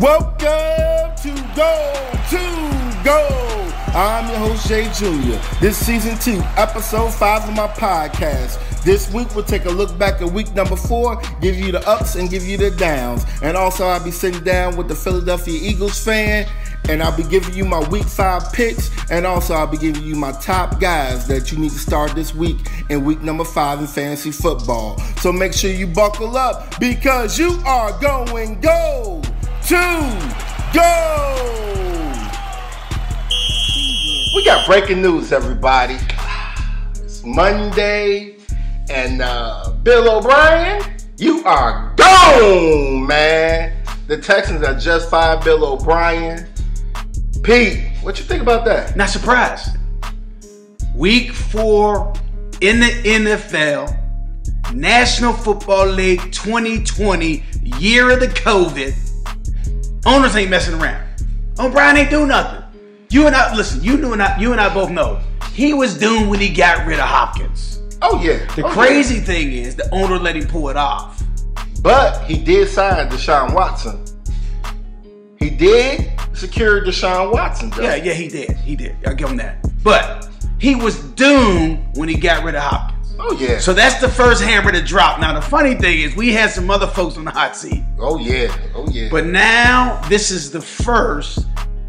Welcome to Go to Go. I'm your host Jay Jr. This season two, episode five of my podcast. This week we'll take a look back at week number four, give you the ups and give you the downs. And also I'll be sitting down with the Philadelphia Eagles fan and I'll be giving you my week five picks, and also I'll be giving you my top guys that you need to start this week in week number five in fantasy football. So make sure you buckle up because you are going go to go. We got breaking news, everybody. It's Monday, and uh, Bill O'Brien, you are gone, man. The Texans are just fired Bill O'Brien. Pete, what you think about that? Not surprised. Week four in the NFL, National Football League 2020, year of the COVID. Owners ain't messing around. Oh, O'Brien ain't do nothing. You and I, listen, you knew and I, you and I both know he was doomed when he got rid of Hopkins. Oh yeah. The oh, crazy yeah. thing is the owner let him pull it off. But he did sign Deshaun Watson. He did secure Deshaun Watson. Though. Yeah, yeah, he did. He did. I'll give him that. But he was doomed when he got rid of Hopkins. Oh yeah. So that's the first hammer to drop. Now the funny thing is we had some other folks on the hot seat. Oh yeah. Oh yeah. But now this is the first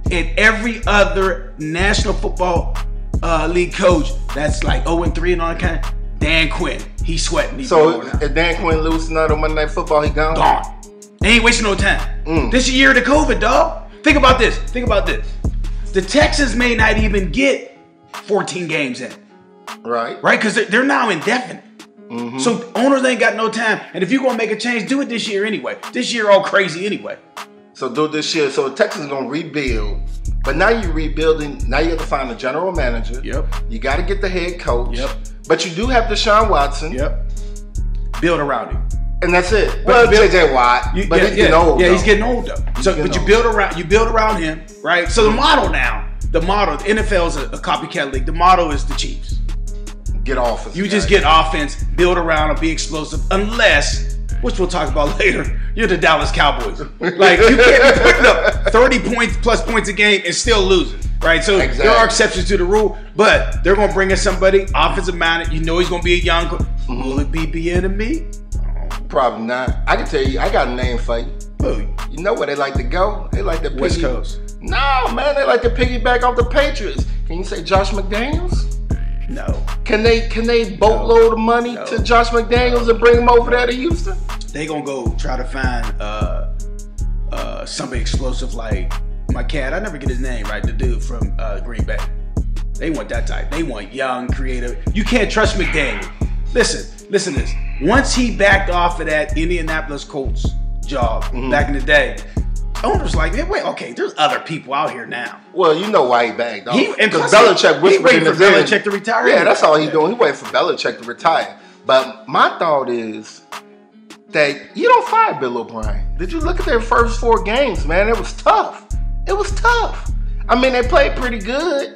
in every other National Football uh, League coach that's like 0 and 3 and all that kind. Of, Dan Quinn. He's sweating. So if Dan Quinn loses out on Monday Night Football, he gone. Gone. They ain't wasting no time. Mm. This year of the COVID, dog. Think about this. Think about this. The Texans may not even get 14 games in. Right. Right? Because they're now indefinite. Mm-hmm. So owners ain't got no time. And if you're gonna make a change, do it this year anyway. This year all crazy anyway. So do this year. So Texas gonna rebuild. But now you're rebuilding. Now you have to find a general manager. Yep. You got to get the head coach. Yep. But you do have Deshaun Watson. Yep. Build around him. And that's it. But well, build- JJ Watt. You- but yeah, he's getting yeah, old. Yeah, though. he's getting old though. So, getting but you old. build around you build around him, right? So the model now, the model, the NFL is a, a copycat league. The model is the Chiefs. Get off. You just get offense, build around, and be explosive, unless, which we'll talk about later, you're the Dallas Cowboys. Like you can't be putting up 30 points plus points a game and still losing. Right, so there are exceptions to the rule, but they're gonna bring in somebody offensive minded. You know he's gonna be a young. Mm-hmm. Will it be Bieniemy? me? Probably not. I can tell you. I got a name for you. Who? You know where they like to go? They like to West piggy- Coast. No, man. They like to piggyback off the Patriots. Can you say Josh McDaniels? No. Can they can they boatload of money No. to Josh McDaniels and bring him over there to Houston? they gonna go try to find uh uh somebody explosive like my cat. I never get his name right. The dude from uh, Green Bay. They want that type. They want young, creative. You can't trust McDaniel. Listen, listen to this. Once he backed off of that Indianapolis Colts job back in the day, owners like, hey, wait, okay, there's other people out here now. Well, you know why he bagged off. Because Belichick he waiting for Belichick to retire Yeah, that's all he doing. He waiting for Belichick to retire. But my thought is that you don't fire Bill O'Brien. Did you look at their first four games, man? It was tough. It was tough. I mean, they played pretty good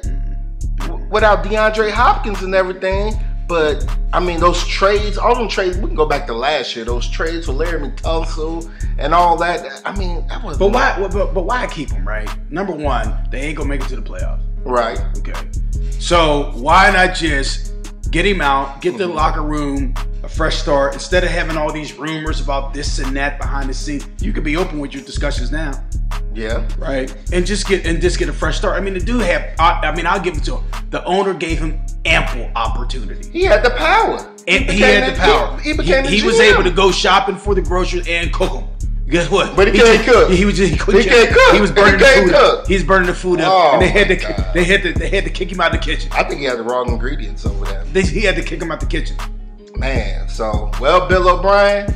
without DeAndre Hopkins and everything. But I mean, those trades, all them trades, we can go back to last year. Those trades for Laremy Tunsil and all that. I mean, that was But why? But, but why keep them? Right. Number one, they ain't gonna make it to the playoffs. right. Okay. So why not just get him out, get the mm-hmm. locker room a fresh start instead of having all these rumors about this and that behind the scenes? You could be open with your discussions now, Yeah. right? And just get and just get a fresh start. I mean, the dude had. I, I mean, I'll give it to him. The owner gave him ample opportunity. He had the power. And he, became had the power. He, he became the he was able to go shopping for the groceries and cook them. Guess what? But he can't cook. He was just he, couldn't He can't cook. He was he burning the food cook. up. He was burning the food up, Oh, and they had to God. they had to they had to kick him out of the kitchen. I think he had the wrong ingredients over there. They, he had to kick him out the kitchen. Man, so well, Bill O'Brien.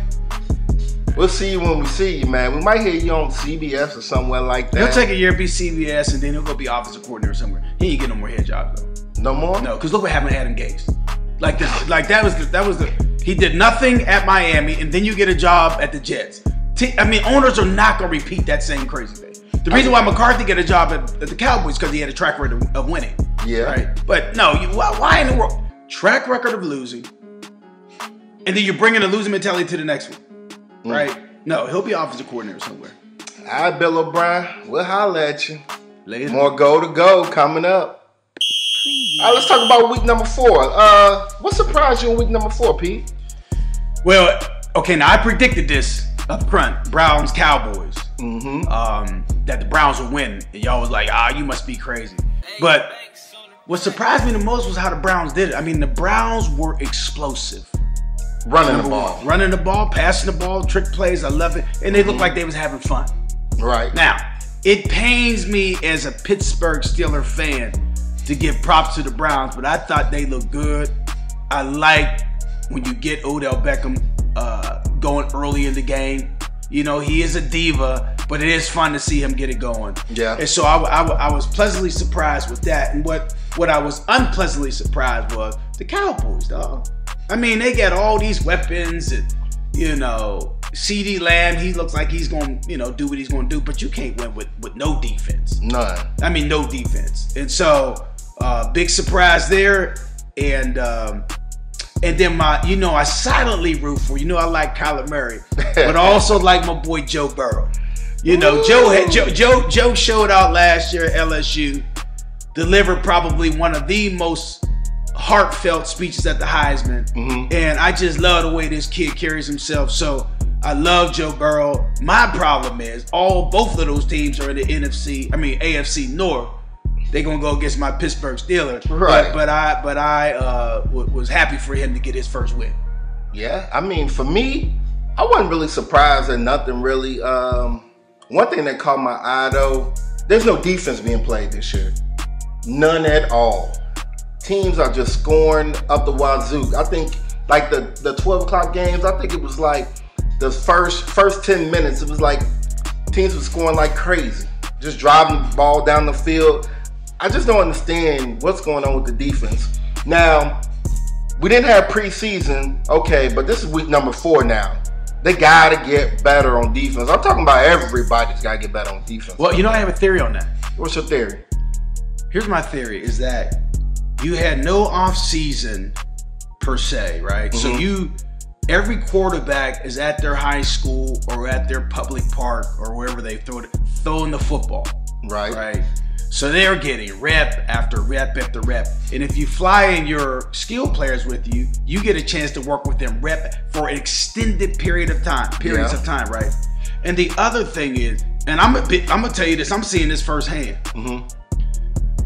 We'll see you when we see you, man. We might hear you on CBS or somewhere like that. He'll take a year, be CBS, and then he'll go be offensive coordinator somewhere. He ain't get no more head job though. no more. No, because look what happened to Adam Gase. Like this, like that was the, that was the he did nothing at Miami, and then you get a job at the Jets. T- I mean, owners are not gonna repeat that same crazy thing. The reason why McCarthy get a job at, at the Cowboys because he had a track record of, of winning. Yeah. Right. But no, you, why, why in the world? Track record of losing, and then you bring in a losing mentality to the next one. Mm. Right. No, he'll be offensive coordinator somewhere. All right, Bill O'Brien, we'll holler at you. Later. More go to go coming up. All right, let's talk about week number four. Uh, what surprised you in week number four, Pete? Well, okay, now I predicted this up front. Browns Cowboys. Mm-hmm. Um, that the Browns would win. And y'all was like, ah, you must be crazy. But what surprised me the most was how the Browns did it. I mean, the Browns were explosive. Running the ball. Running the ball, passing the ball, trick plays. I love it. And they looked Mm-hmm. like they was having fun. Right. Now, it pains me as a Pittsburgh Steeler fan to give props to the Browns, but I thought they looked good. I like when you get Odell Beckham uh, going early in the game. You know, he is a diva, but it is fun to see him get it going. Yeah. And so I, I, I was pleasantly surprised with that. And what, what I was unpleasantly surprised was the Cowboys, dog. I mean, they got all these weapons and, you know, CeeDee Lamb, he looks like he's going to, you know, do what he's going to do, but you can't win with, with no defense. None. I mean, no defense. And so, uh, big surprise there. And, um, and then my, you know, I silently root for, you know, I like Kyler Murray, but I also like my boy Joe Burrow. You know, Joe had Joe, Joe Joe showed out last year at LSU, delivered probably one of the most heartfelt speeches at the Heisman, Mhm. and I just love the way this kid carries himself. So I love Joe Burrow. My problem is all both of those teams are in the NFC. I mean AFC North. They're gonna go against my Pittsburgh Steelers. Right. But, but I but I uh, w- was happy for him to get his first win. Yeah, I mean, for me, I wasn't really surprised at nothing really. Um, one thing that caught my eye though, there's no defense being played this year. None at all. Teams are just scoring up the wazoo. I think like the the 12 o'clock games, I think it was like the first first 10 minutes, it was like teams were scoring like crazy. Just driving the ball down the field. I just don't understand what's going on with the defense. Now, we didn't have preseason, okay, but this is week number four now. They gotta get better on defense. I'm talking about everybody's gotta get better on defense. Well, you know I have a theory on that. What's your theory? here's my theory is that you had no off season per se, right? So Mhm. you every quarterback is at their high school or at their public park or wherever they throw it, throwing the football, Right. right? So they're getting rep after rep after rep. And if you fly in your skill players with you, you get a chance to work with them rep for an extended period of time, periods Yeah. of time, right? And the other thing is, and I'm a bit, I'm gonna tell you this, I'm seeing this firsthand Mm-hmm.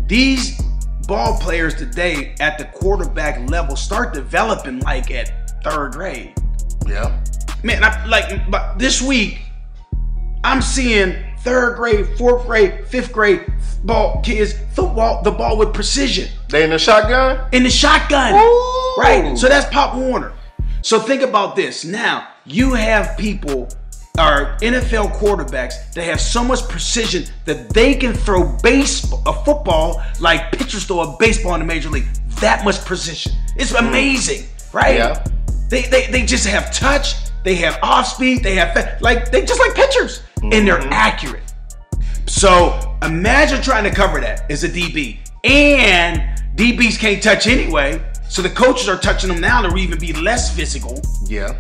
these ball players today at the quarterback level start developing like at third grade. Yeah. Man, I, like but this week, I'm seeing third grade, fourth grade, fifth grade ball kids football the ball with precision They in the shotgun? in the shotgun. Ooh. Right. So that's Pop Warner. So think about this. Now you have people are NFL quarterbacks that have so much precision that they can throw baseball, a football like pitchers throw a baseball in the major league. That much precision. It's mm-hmm. amazing, right? Yeah. They, they they just have touch. They have off speed. They have like they just like pitchers, and they're mm-hmm. accurate. So imagine trying to cover that as a DB, and DBs can't touch anyway. So the coaches are touching them now to even be less physical. Yeah.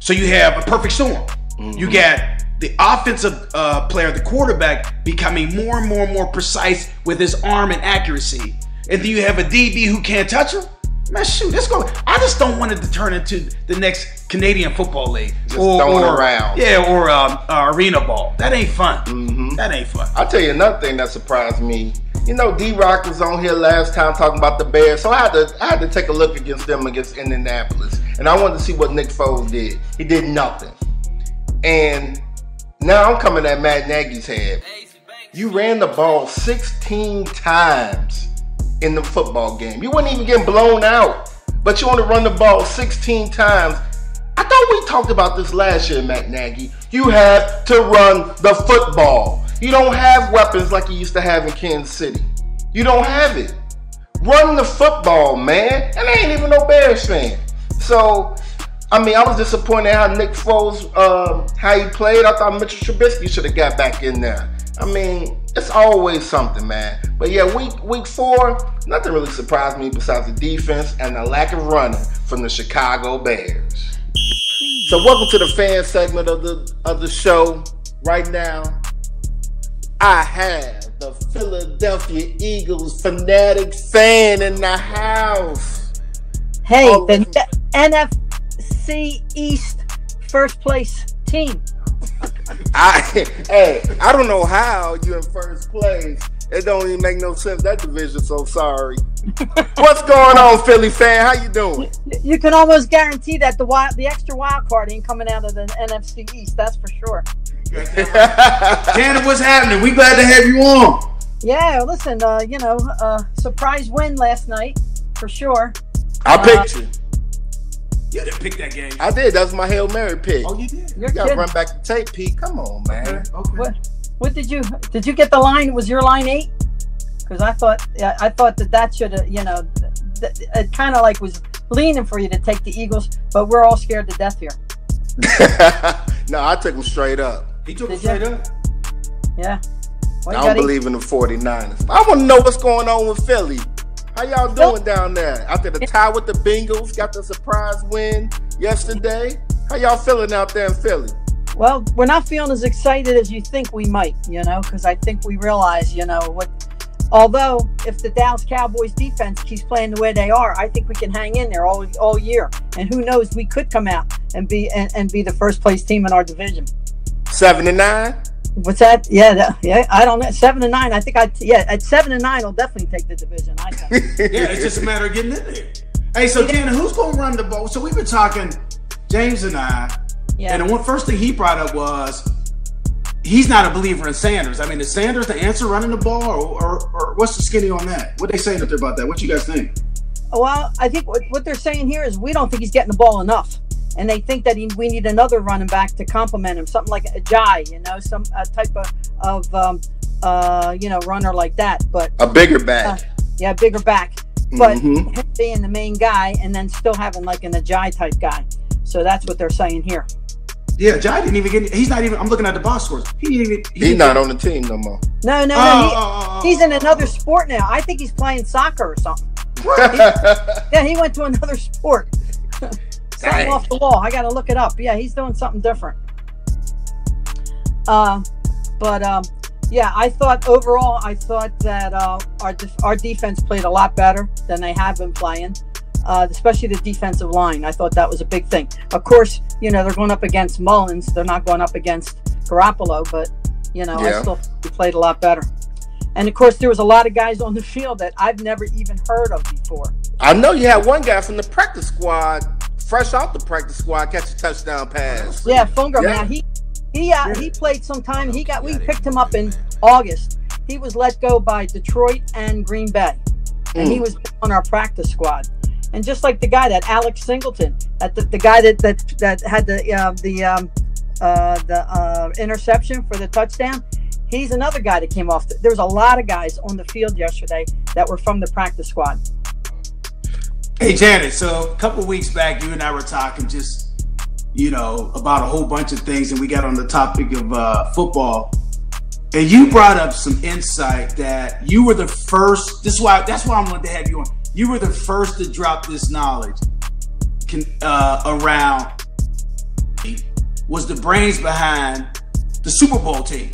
So you have a perfect storm. You got the offensive uh, player, the quarterback, becoming more and more and more precise with his arm and accuracy, and then you have a DB who can't touch him. Man, shoot, let's go. I just don't want it to turn into the next Canadian Football League. Just throwing around. Yeah, or um, uh, arena ball. That ain't fun. That ain't fun. I'll tell you another thing that surprised me. You know, D Rock was on here last time talking about the Bears, so I had to I had to take a look against them against Indianapolis, and I wanted to see what Nick Foles did. He did nothing, and now I'm coming at Matt Nagy's head. You ran the ball 16 times in the football game. You wouldn't even get blown out, but you want to run the ball 16 times. I thought we talked about this last year, Matt Nagy. You have to run the football. You don't have weapons like you used to have in Kansas City. You don't have it. Run the football, man. And I ain't even no Bears fan. So, I mean, I was disappointed how Nick Foles, um, how he played. I thought Mitchell Trubisky should have got back in there. I mean, it's always something, man. But yeah, week week four, nothing really surprised me besides the defense and the lack of running from the Chicago Bears. So welcome to the fan segment of the of the show. right now, I have the Philadelphia Eagles fanatic fan in the house. Hey, oh, the NFC East first place team. I hey, I don't know how you're in first place. It don't even make no sense that division. So sorry. What's going on, Philly fan? How you doing? You can almost guarantee that the wild, the extra wild card ain't coming out of the NFC East. That's for sure. Janet, what's happening? We glad to have you on. Yeah, listen, uh, you know, uh, surprise win last night for sure. I picked uh, you. You didn't pick that game. I did. That was my Hail Mary pick. Oh, you did? You're you gotta run back the tape, Pete. Come on, man. Okay. okay. What, what did you did you get the line? Was your line eight? Because I thought I thought that that should have you know it kind of like was leaning for you to take the Eagles, but we're all scared to death here. no, I took them straight up. He took them straight you? up. Yeah. Well, I don't believe in the 49ers. I want to know what's going on with Philly. How y'all doing down there? After the tie with the Bengals, got the surprise win yesterday. How y'all feeling out there in Philly? Well, we're not feeling as excited as you think we might, you know, because I think we realize, you know, what. Although, if the Dallas Cowboys defense keeps playing the way they are, I think we can hang in there all all year. And who knows, we could come out and be and, and be the first place team in our division. Seven and nine. What's that? Yeah, that, yeah. I don't know. Seven and nine. I think I. Yeah, at seven and nine, I'll definitely take the division. I think. yeah, it's just a matter of getting in there. Hey, so Ken, who's going to run the ball? So we've been talking, James and I. Yeah. And the one first thing he brought up was he's not a believer in Sanders. I mean, is Sanders the answer running the ball, or, or, or what's the skinny on that? What they saying up there about that? What you guys think? Well, I think what, what they're saying here is we don't think he's getting the ball enough and they think that he, we need another running back to complement him, something like a Jai, you know, some a type of of um, uh, you know runner like that. But a bigger back, uh, yeah, bigger back. But mm-hmm. being the main guy and then still having like an Ajay type guy. So that's what they're saying here. Yeah, Jai didn't even get. He's not even. I'm looking at the box scores. He didn't even. He he's not on the team no more. No, no, no. Oh, he, oh, oh, he's in another sport now. I think he's playing soccer or something. he, yeah, he went to another sport. Something off the wall. I got to look it up. Yeah, he's doing something different. Uh, but um, yeah, I thought overall, I thought that uh, our def- our defense played a lot better than they have been playing. Uh, especially the defensive line. I thought that was a big thing. Of course, you know they're going up against Mullens. They're not going up against Garoppolo, but you know yeah. I still played a lot better. And of course, there was a lot of guys on the field that I've never even heard of before. I know you had one guy from the practice squad fresh off the practice squad, catch a touchdown pass. Yeah, Fulgham, yeah. man. He he uh, he played some time. He got we picked him up in August. He was let go by Detroit and Green Bay, and mm. he was on our practice squad. And just like the guy that Alex Singleton, that the, the guy that that that had the uh, the um, uh, the uh, interception for the touchdown, he's another guy that came off. The, there was a lot of guys on the field yesterday that were from the practice squad. Hey Janet, so a couple weeks back, you and I were talking just, you know, about a whole bunch of things, and we got on the topic of uh, football. And you brought up some insight that you were the first. This is why. That's why I wanted to have you on. You were the first to drop this knowledge uh, around. Was the brains behind the Super Bowl team?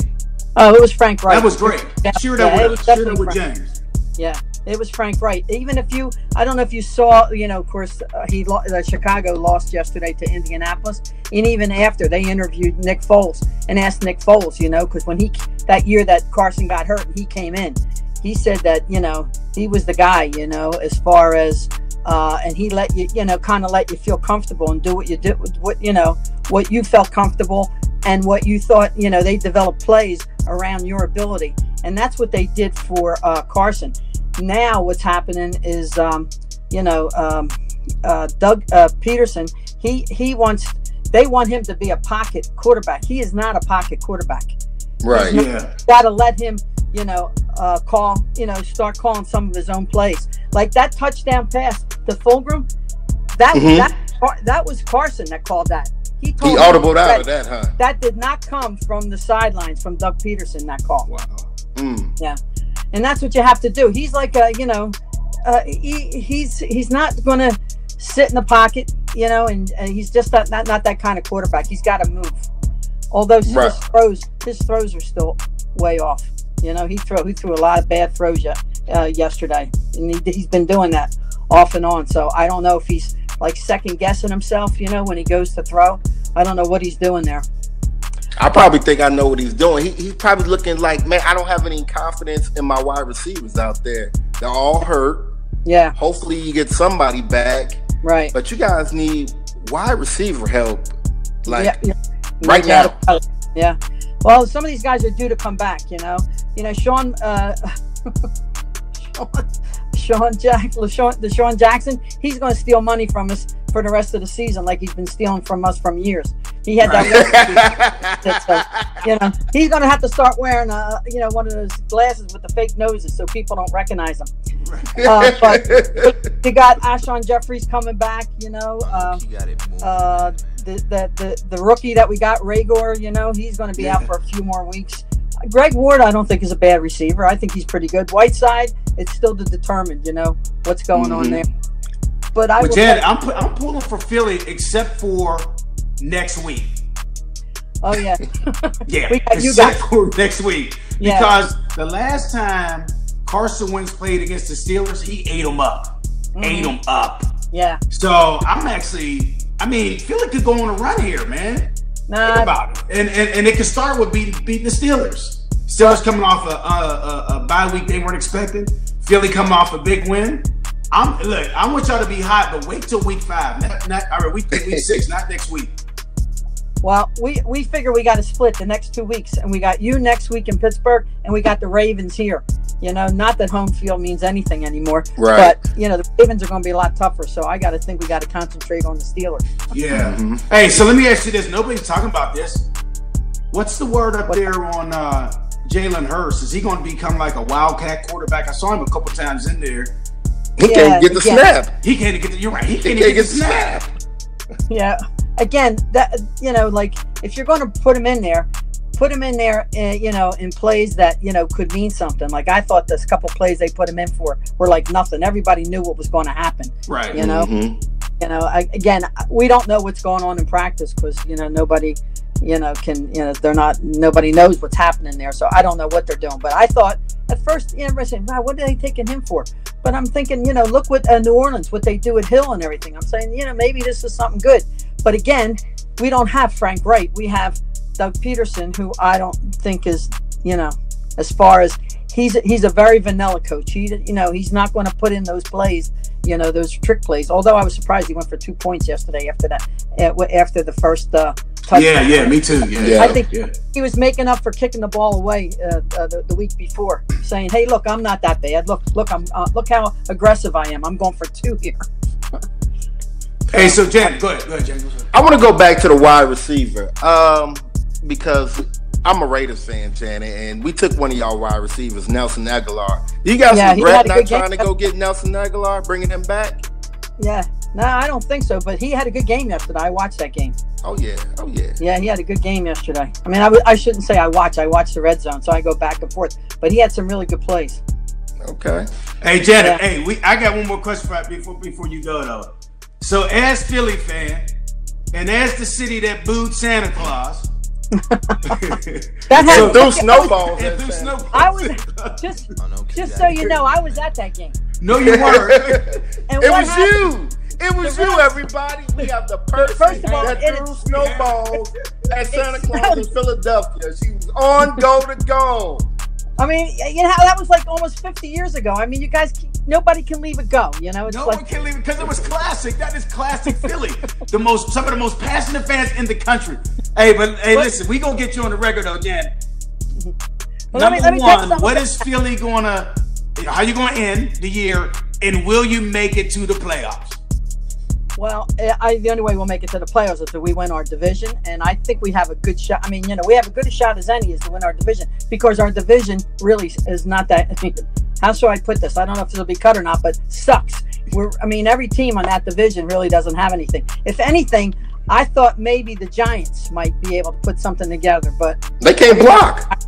Oh, it was Frank Reich. That was great. Yeah, Share that yeah, with, share that with James. Yeah. It was Frank Reich. Even if you, I don't know if you saw, you know, of course, uh, he uh, Chicago lost yesterday to Indianapolis, and even after they interviewed Nick Foles and asked Nick Foles, you know, because when he that year that Carson got hurt, he came in. He said that you know he was the guy, you know, as far as uh, and he let you, you know, kind of let you feel comfortable and do what you did, what you know, what you felt comfortable and what you thought, you know, they developed plays around your ability, and that's what they did for uh, Carson now what's happening is, um, you know, um, uh, Doug uh, Pederson. He he wants they want him to be a pocket quarterback. He is not a pocket quarterback. Right. yeah. Got to let him, you know, uh, call, you know, start calling some of his own plays. Like that touchdown pass to Fulgham. That mm-hmm. that that was Carson that called that. He, he audibled out of that, huh? That did not come from the sidelines from Doug Pederson. That call. Wow. Mm. Yeah and that's what you have to do. He's like a, you know, uh, he, he's he's not going to sit in the pocket, you know, and, and he's just not, not not that kind of quarterback. He's got to move. Although his throws, his throws are still way off. You know, he threw he threw a lot of bad throws uh, yesterday, and he, he's been doing that off and on. So I don't know if he's like second guessing himself. You know, when he goes to throw, I don't know what he's doing there. I probably think I know what he's doing. He, he's probably looking like, man, I don't have any confidence in my wide receivers out there. They're all hurt. Yeah, Hopefully, you get somebody back. right. But you guys need wide receiver help, like yeah, yeah. right now. Yeah. Well, some of these guys are due to come back. You know. You know, Sean. Uh, Sean, Sean Jack, LaShawn, Jackson. He's going to steal money from us for the rest of the season, like he's been stealing from us from years. He had that. That's, uh, you know, he's going to have to start wearing, uh, you know, one of those glasses with the fake noses so people don't recognize him. Uh, but you got Alshon Jeffries coming back. You know, um, uh, the, the the the rookie that we got, Reagor. You know, he's going to be out for a few more weeks. Greg Ward, I don't think is a bad receiver. I think he's pretty good. Whiteside, it's still to determine. You know what's going on Mhm. there. But I Well, will I'm pu- I'm pulling for Philly except for next week. oh yeah, Yeah, We got you next week Yeah. because the last time Carson Wentz played against the Steelers, he ate them up, ate Mhm. them up. yeah. So I'm actually, I mean, Philly could go on a run here, man. Think Nah, about it, and and, and it could start with beating beating the Steelers. Steelers coming off a, a, a, a bye week they weren't expecting. Philly coming off a big win. I'm look. I want y'all to be hot, but wait till week five. Not, not all right. Week week six, not next week. Well, we we figure we got to split the next two weeks, and we got you next week in Pittsburgh, and we got the Ravens here. You know, not that home field means anything anymore, Right. but you know the Ravens are going to be a lot tougher. So I got to think we got to concentrate on the Steelers. Yeah. Mhm. Hey, so let me ask you this. Nobody's talking about this. What's the word up there on uh, Jalen Hurts? Is he going to become like a wildcat quarterback? I saw him a couple times in there. He Yeah, can't get the yeah. snap. He can't get. The, you're right. He He can't, can't get, get the the snap. snap. Yeah. Again, that you know, like if you're going to put him in there, put him in there, uh, you know, in plays that you know could mean something. Like I thought this couple plays they put him in for were like nothing. Everybody knew what was going to happen. Right. You know, Mhm. you know. I, again, we don't know what's going on in practice because you know nobody, you know, can you know they're not nobody knows what's happening there. So I don't know what they're doing. But I thought at first, you know, everybody saying, "Wow, what are they taking him for?" But I'm thinking, you know, look what uh, New Orleans, what they do at Hill and everything. I'm saying, you know, maybe this is something good. But again, we don't have Frank Reich. We have Doug Pederson, who I don't think is, you know, as far as he's he's a very vanilla coach. He, you know, he's not going to put in those plays, you know, those trick plays. Although I was surprised he went for two points yesterday after that, uh, after the first uh, touchdown. Yeah, yeah, me too. Yeah, Yeah. I think yeah. he was making up for kicking the ball away uh, uh, the, the week before, saying, "Hey, look, I'm not that bad. Look, look, I'm uh, look how aggressive I am. I'm going for two here." Hey, so Jen, go ahead, go ahead, Jen. I want to go back to the wide receiver um, because I'm a Raiders fan, Janet, and we took one of y'all wide receivers, Nelson Agholor. You guys Yeah, he regret not good game. trying to go get Nelson Agholor, bringing him back? Yeah, no, I don't think so. But he had a good game yesterday. I watched that game. Oh yeah, oh yeah. Yeah, he had a good game yesterday. I mean, I w- I shouldn't say I watch. I watch the red zone, so I go back and forth. But he had some really good plays. Okay. Hey, Janet. Yeah. Hey, we. I got one more question for before before you go though. So, as Philly fan, and as the city that booed Santa Claus, That had, And threw snowballs and threw snowballs. I was just just so you know, I was at that game. no, you weren't. And it was happened- you. It was The you, rest- everybody. We have the person First of all, that it threw is- snowballs at Santa Claus in Philadelphia. She was on go to go. I mean, you know, that was like almost 50 years ago. I mean, you guys, nobody can leave it go. You know, it's No like one can leave it because it was classic. That is classic Philly. The most, some of the most passionate fans in the country. Hey, but hey, What- listen, we gonna get you on the record though, Jan. Well, let me- Number let me one, what is Philly gonna? How you gonna end the year? And will you make it to the playoffs? Well, I, the only way we'll make it to the playoffs is if we win our division, and I think we have a good shot. I mean, you know, we have a good shot as any is to win our division because our division really is not that. How should I put this? I don't know if will be cut or not, but sucks. We're, I mean, every team on that division really doesn't have anything. If anything, I thought maybe the Giants might be able to put something together, but They can't block.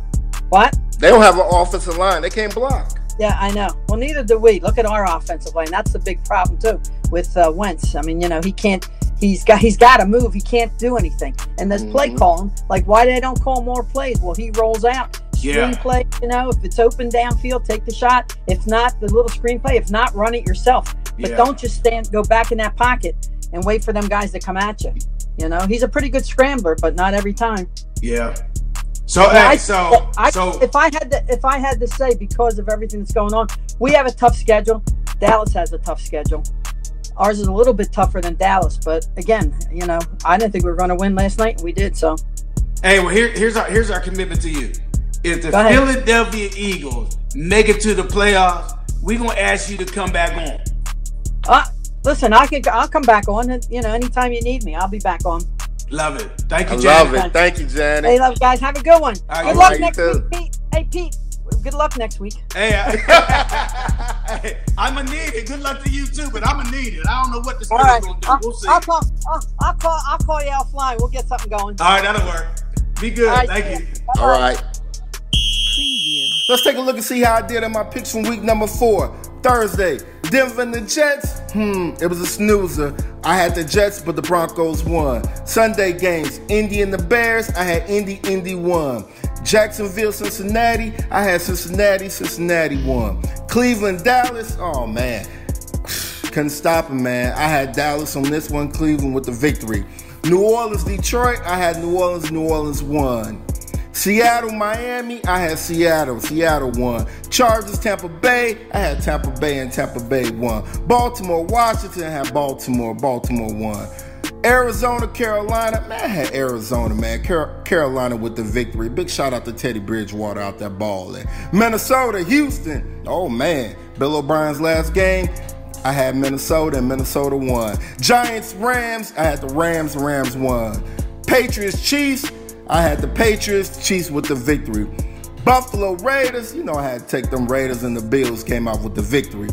what? They don't have an offensive line. They can't block. Yeah, I know. Well, neither do we. Look at our offensive line. That's the big problem too with uh, Wentz. I mean, you know, he can't he's got he's got to move. He can't do anything. And this play Mhm. calling, like why they don't call more plays? Well, he rolls out Yeah. screenplay. You know, if it's open downfield, take the shot. If not, the little screenplay. If not, run it yourself. But Yeah. don't just stand, go back in that pocket and wait for them guys to come at you. You know, he's a pretty good scrambler, but not every time. Yeah. So hey, I- so I, so if I had to, if I had to say, because of everything that's going on, we have a tough schedule. Dallas has a tough schedule. Ours is a little bit tougher than Dallas, but again, you know, I didn't think we were going to win last night, and we did. So hey, well here here's our here's our commitment to you. If the Go ahead. Philadelphia Eagles make it to the playoffs, we're gonna ask you to come back on. Uh, listen, I can I'll come back on. You know, anytime you need me, I'll be back on. Love it. Thank I you, love it. Thank you, Janet. Hey, love guys, have a good one. All right, good luck right, next week, Pete. Hey, Pete. Good luck next week. Hey, I, hey, I'm gonna need it. Good luck to you too, but I'm gonna need it. I don't know what the All spirit's right, gonna do. I'll, We'll see. I'll call. I'll, I'll call. I'll call you offline. We'll get something going. All right, that'll work. Be good. All right, Thank see you. ya. All right. Let's take a look and see how I did in my picks from week number four. Thursday, Denver and the Jets. Hmm, it was a snoozer. I had the Jets, but the Broncos won. Sunday games, Indy and the Bears. I had Indy, Indy won. Jacksonville, Cincinnati. I had Cincinnati, Cincinnati won. Cleveland, Dallas. Oh man, couldn't stop him, man. I had Dallas on this one, Cleveland with the victory. New Orleans, Detroit. I had New Orleans, New Orleans won. Seattle, Miami, I had Seattle. Seattle won. Chargers, Tampa Bay, I had Tampa Bay and Tampa Bay won. Baltimore, Washington, I had Baltimore. Baltimore won. Arizona, Carolina, man, I had Arizona, man. Car- Carolina with the victory. Big shout out to Teddy Bridgewater out there. Minnesota, Houston, oh man. Bill O'Brien's last game, I had Minnesota and Minnesota won. Giants, Rams, I had the Rams, Rams won. Patriots, Chiefs, I had the Patriots, Chiefs with the victory. Buffalo Raiders, you know I had to take them Raiders and the Bills came out with the victory.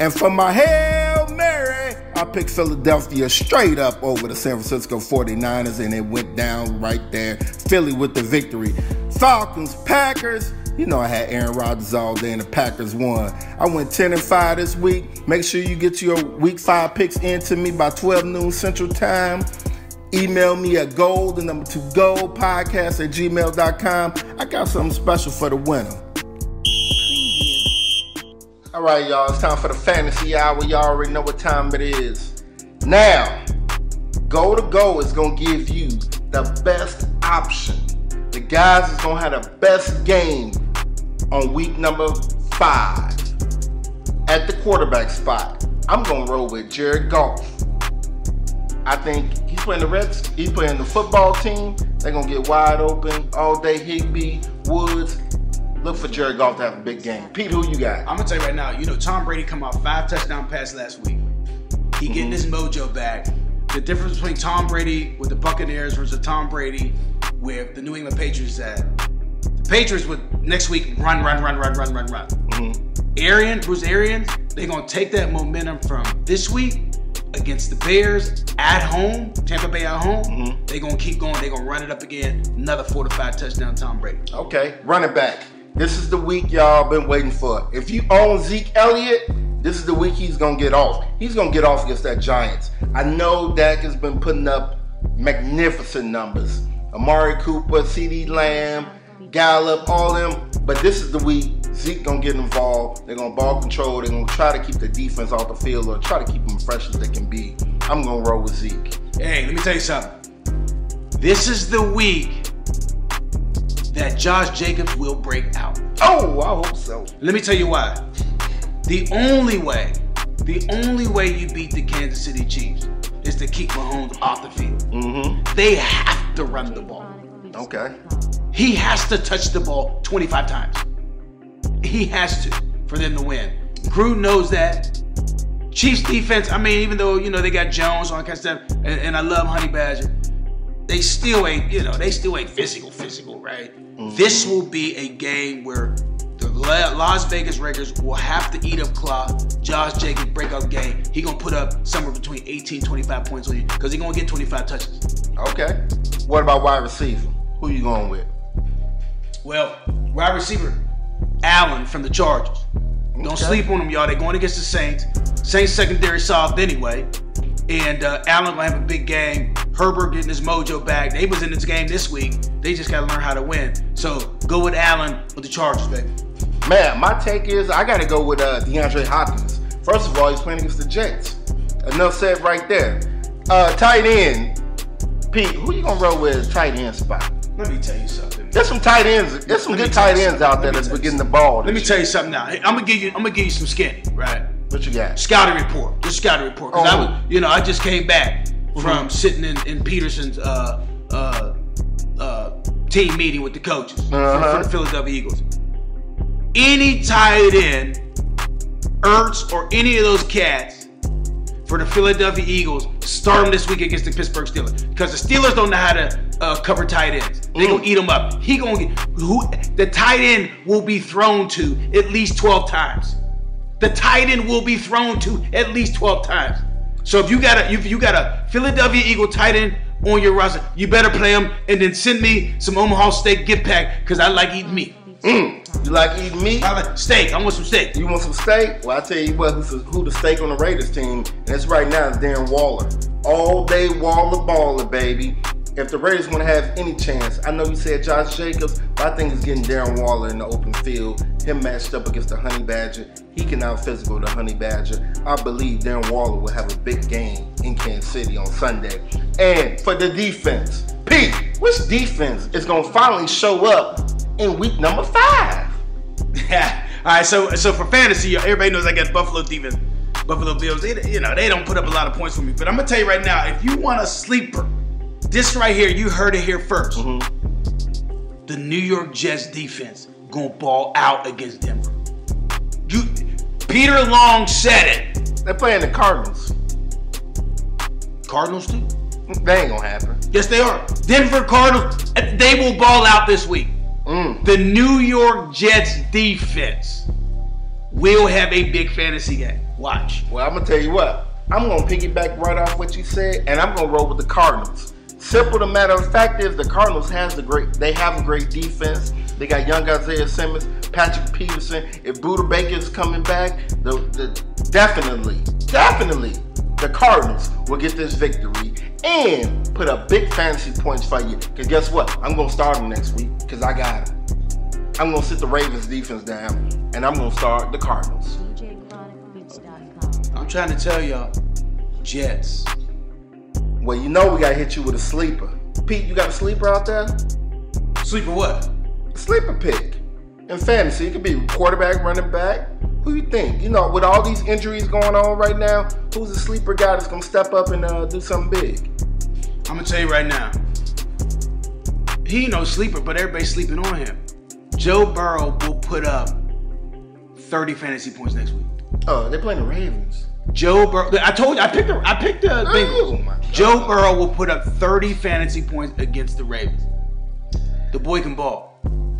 And for my Hail Mary, I picked Philadelphia straight up over the San Francisco 49ers and it went down right there. Philly with the victory. Falcons, Packers, you know I had Aaron Rodgers all day and the Packers won. I went 10 and 5 this week. Make sure you get your week 5 picks into me by 12 noon Central Time. Email me at gold, the number two gold podcast at gmail.com. I got something special for the winner. All right, y'all, it's time for the fantasy hour. Y'all already know what time it is. Now, Go to Go is going to give you the best option. The guys is going to have the best game on week number five at the quarterback spot. I'm going to roll with Jared Goff. I think playing the Reds. He's playing the football team. They're gonna get wide open all day. Higbee, Woods. Look for Jared Goff to have a big game. Pete, who you got? I'm gonna tell you right now. You know, Tom Brady come out five touchdown pass last week. He getting his mm-hmm. mojo back. The difference between Tom Brady with the Buccaneers versus Tom Brady with the New England Patriots that the Patriots would next week run, run, run, run, run, run, run. Mm-hmm. Arian, Bruce Arians, they're gonna take that momentum from this week against the Bears at home, Tampa Bay at home. Mm-hmm. They're gonna keep going. They're gonna run it up again. Another four to five touchdown, Tom Brady. Okay, running back. This is the week y'all been waiting for. If you own Zeke Elliott, this is the week he's gonna get off. He's gonna get off against that Giants. I know Dak has been putting up magnificent numbers. Amari Cooper, CeeDee Lamb, Gallup, all them. But this is the week Zeke gonna get involved. They're gonna ball control. They're gonna try to keep the defense off the field or try to keep them fresh as they can be. I'm gonna roll with Zeke. Hey, let me tell you something. This is the week that Josh Jacobs will break out. Oh, I hope so. Let me tell you why. The only way, the only way you beat the Kansas City Chiefs is to keep Mahomes off the field. Mm-hmm. They have to run the ball. Okay. He has to touch the ball 25 times. He has to for them to win. Gruden knows that. Chiefs defense, I mean, even though, you know, they got Jones on kind of stuff, and, and I love Honey Badger, they still ain't, you know, they still ain't physical, physical, right? Mm-hmm. This will be a game where the Las Vegas Raiders will have to eat up clock. Josh Jacobs breakout game. He gonna put up somewhere between 18 25 points on you because he gonna get 25 touches. Okay. What about wide receiver? Who you going with? Well, wide receiver, Allen from the Chargers. Don't Okay. sleep on them, y'all. They're going against the Saints. Saints secondary soft anyway. And uh, Allen gonna have a big game. Herbert getting his mojo back. They was in this game this week. They just gotta learn how to win. So go with Allen with the Chargers, baby. Man, my take is I got to go with uh, DeAndre Hopkins. First of all, he's playing against the Jets. Enough said right there. Uh, tight end, Pete. Who you gonna roll with tight end spot? Let me tell you something. There's some tight ends. There's some good tight ends out there that's getting the ball. Let me tell you something now. I'm gonna give you. I'm gonna give you some skin, right? what you got. Scouting report. Just scouting report. Cause I Oh. was, you know, I just came back from sitting in, in Pederson's uh, uh, uh, team meeting with the coaches Uh-huh. for, the Philadelphia Eagles. Any tight end, Ertz or any of those cats for the Philadelphia Eagles, start them this week against the Pittsburgh Steelers because the Steelers don't know how to uh, cover tight ends. They gonna Mm. eat them up. He gonna get who the tight end will be thrown to at least twelve times the tight end will be thrown to at least 12 times. So if you got a if you got a Philadelphia Eagle tight end on your roster, you better play him and then send me some Omaha steak gift pack because I like eating meat. Mm. You like eating meat? I like steak. I want some steak. You want some steak? Well, I tell you what, who's the, who the steak on the Raiders team? And it's right now is Darren Waller. All day Waller baller, baby. If the Raiders want to have any chance, I know you said Josh Jacobs, but I think it's getting Darren Waller in the open field. Him matched up against the Honey Badger. He can out physical the Honey Badger. I believe Darren Waller will have a big game in Kansas City on Sunday. And for the defense, Pete, which defense is going to finally show up in week number five? Yeah. All right. So so for fantasy, everybody knows I got Buffalo defense. Buffalo Bills. They you know they don't put up a lot of points for me. But I'm gonna tell you right now, if you want a sleeper, this right here, you heard it here 1st mm-hmm. The New York Jets defense gonna ball out against Denver. You, Peter Long said it. They're playing the Cardinals. Cardinals too. That ain't gonna happen. Yes, they are. Denver Cardinals. They will ball out this week. Mm. The New York Jets defense will have a big fantasy game. Watch. Well, I'm gonna tell you what. I'm gonna piggyback right off what you said, and I'm gonna roll with the Cardinals. Simple. The matter of fact is, the Cardinals has the great. They have a great defense. They got young Isaiah Simmons, Patrick Peterson. If Budda Baker is coming back, the, the definitely, definitely, the Cardinals will get this victory and put up big fantasy points for you. Cause guess what? I'm gonna start them next week. Cause I got them. I'm gonna sit the Ravens defense down, and I'm gonna start the Cardinals. I'm trying to tell y'all, Jets. Well, you know we gotta hit you with a sleeper. Pete, you got a sleeper out there? Sleeper what? Sleeper pick. In fantasy, it could be quarterback, running back. Who you think? You know, with all these injuries going on right now, who's the sleeper guy that's gonna step up and uh, do something big? I'm gonna tell you right now. He ain't no sleeper, but everybody's sleeping on him. Joe Burrow will put up 30 fantasy points next week. Oh, they're playing the Ravens. Joe Burrow. I told you. I picked the. I picked the Oh, Bengals. God. Joe Burrow will put up 30 fantasy points against the Ravens. The boy can ball.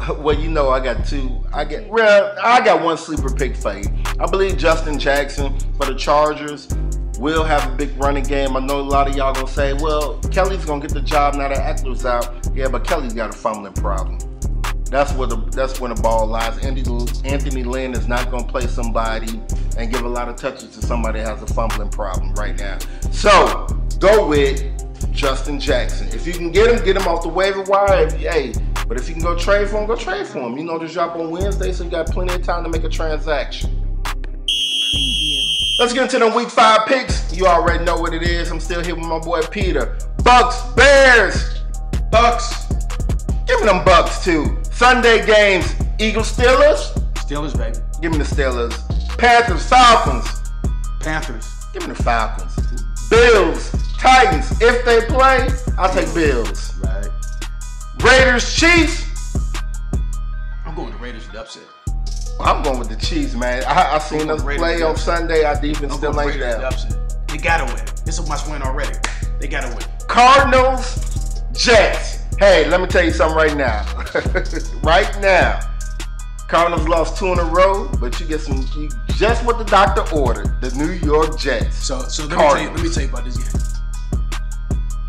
Well, you know, I got two. I get well. I got one sleeper pick for. I believe Justin Jackson for the Chargers will have a big running game. I know a lot of y'all gonna say, "Well, Kelley's gonna get the job now that Ekeler's out." Yeah, but Kelley's got a fumbling problem. That's where the that's when the ball lies. Andy, Anthony Lynn is not gonna play somebody and give a lot of touches to somebody that has a fumbling problem right now. So go with Justin Jackson. If you can get him, get him off the waiver wire. If hey, but if you can go trade for him, go trade for him. You know the drop on Wednesday, so you got plenty of time to make a transaction. Let's get into the week five picks. You already know what it is. I'm still here with my boy Peter. Bucks, Bears, Bucks. give me them Bucks too. Sunday games, Eagles, Steelers. Steelers, baby. Give me the Steelers. Panthers, Falcons. Panthers. Give me the Falcons. Bills, Titans. If they play, I'll take Bills. Raiders, Chiefs. I'm going to Raiders with the upset. I'm going with the Chiefs, man. I, I seen us Raiders play on. Sunday. Our defense I'm still ain't down. upset. They gotta win. It's a must win already. They gotta win. Cardinals, Jets. Hey, let me tell you something right now. right now. Cardinals lost two in a row, but you get some you, just what the doctor ordered. The New York Jets. So, so let me, tell you, let me tell you about this game.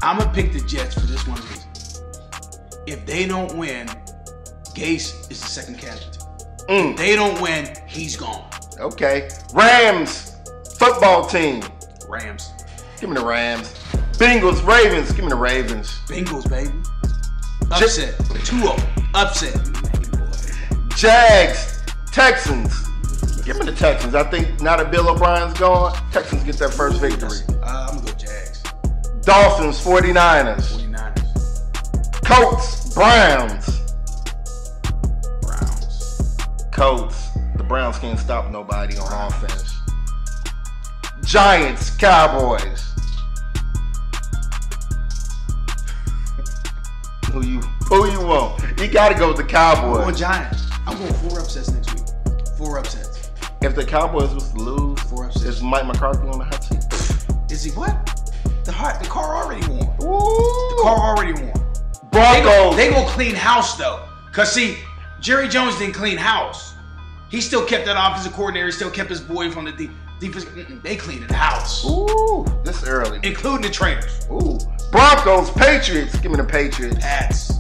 I'm gonna pick the Jets for this one reason. If they don't win, Gase is the second casualty. Mm, They don't win, he's gone. okay. Rams, football team. Rams. Give me the Rams. Bengals, Ravens. Give me the Ravens. Bengals, baby. Upset. 2-0. Upset. Jags, Texans. Give me the Texans. I think now that Bill O'Brien's gone, Texans get that first victory. Uh, I'm gonna go Jags. Dolphins, 49ers. 49ers. Colts, Browns. Browns. Colts. The Browns can't stop nobody on offense. Giants, Cowboys. who you who you want? You gotta go with the I'm Cowboys. going Giants. I'm going four upsets next week. Four upsets. If the Cowboys was to lose, Four upsets. is Mike McCarthy on the hot seat? Is he what? The hot the car already won. The car already won. They Broncos. go, they go clean house though. Cause see, Jerry Jones didn't clean house. He still kept that offensive coordinator. He still kept his boy from the de- defense. They cleaned the house, Ooh, this early. including the trainers. Ooh. Broncos, Patriots. Give me the Patriots. Pats,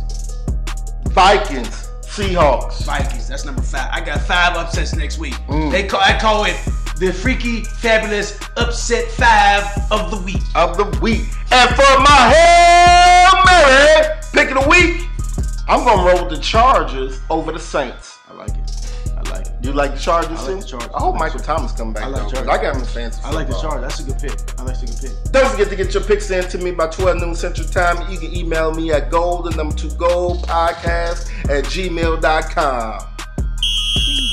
Vikings, Seahawks. Vikings. That's number five. I got five upsets next week. Mm. They call I call it the freaky, fabulous upset five of the week. of the week. And for my Hail Mary pick of the week, I'm gonna roll with the Chargers over the Saints. I like it. I like it. You like the Chargers? I like the Chargers. I hope I like Michael the Thomas come back. I like though, 'cause Chargers. I got him in fantasy. I like the football. charge. That's a good pick. I like the good pick. Don't forget to get your picks in to me by 12 noon Central Time. You can email me at gold, the number two gold podcast at gmail.com. Preview.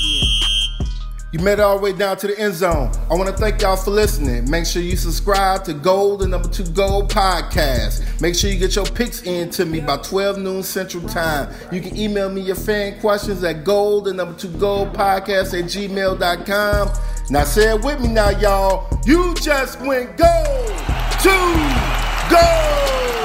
You made it all the way down to the end zone. I want to thank y'all for listening. Make sure you subscribe to Gold and Number Two Gold podcast. Make sure you get your picks in to me by 12 noon Central Time. You can email me your fan questions at Gold and Number Two Gold podcast at gmail.com. Now say it with me now, y'all. You just went gold to gold.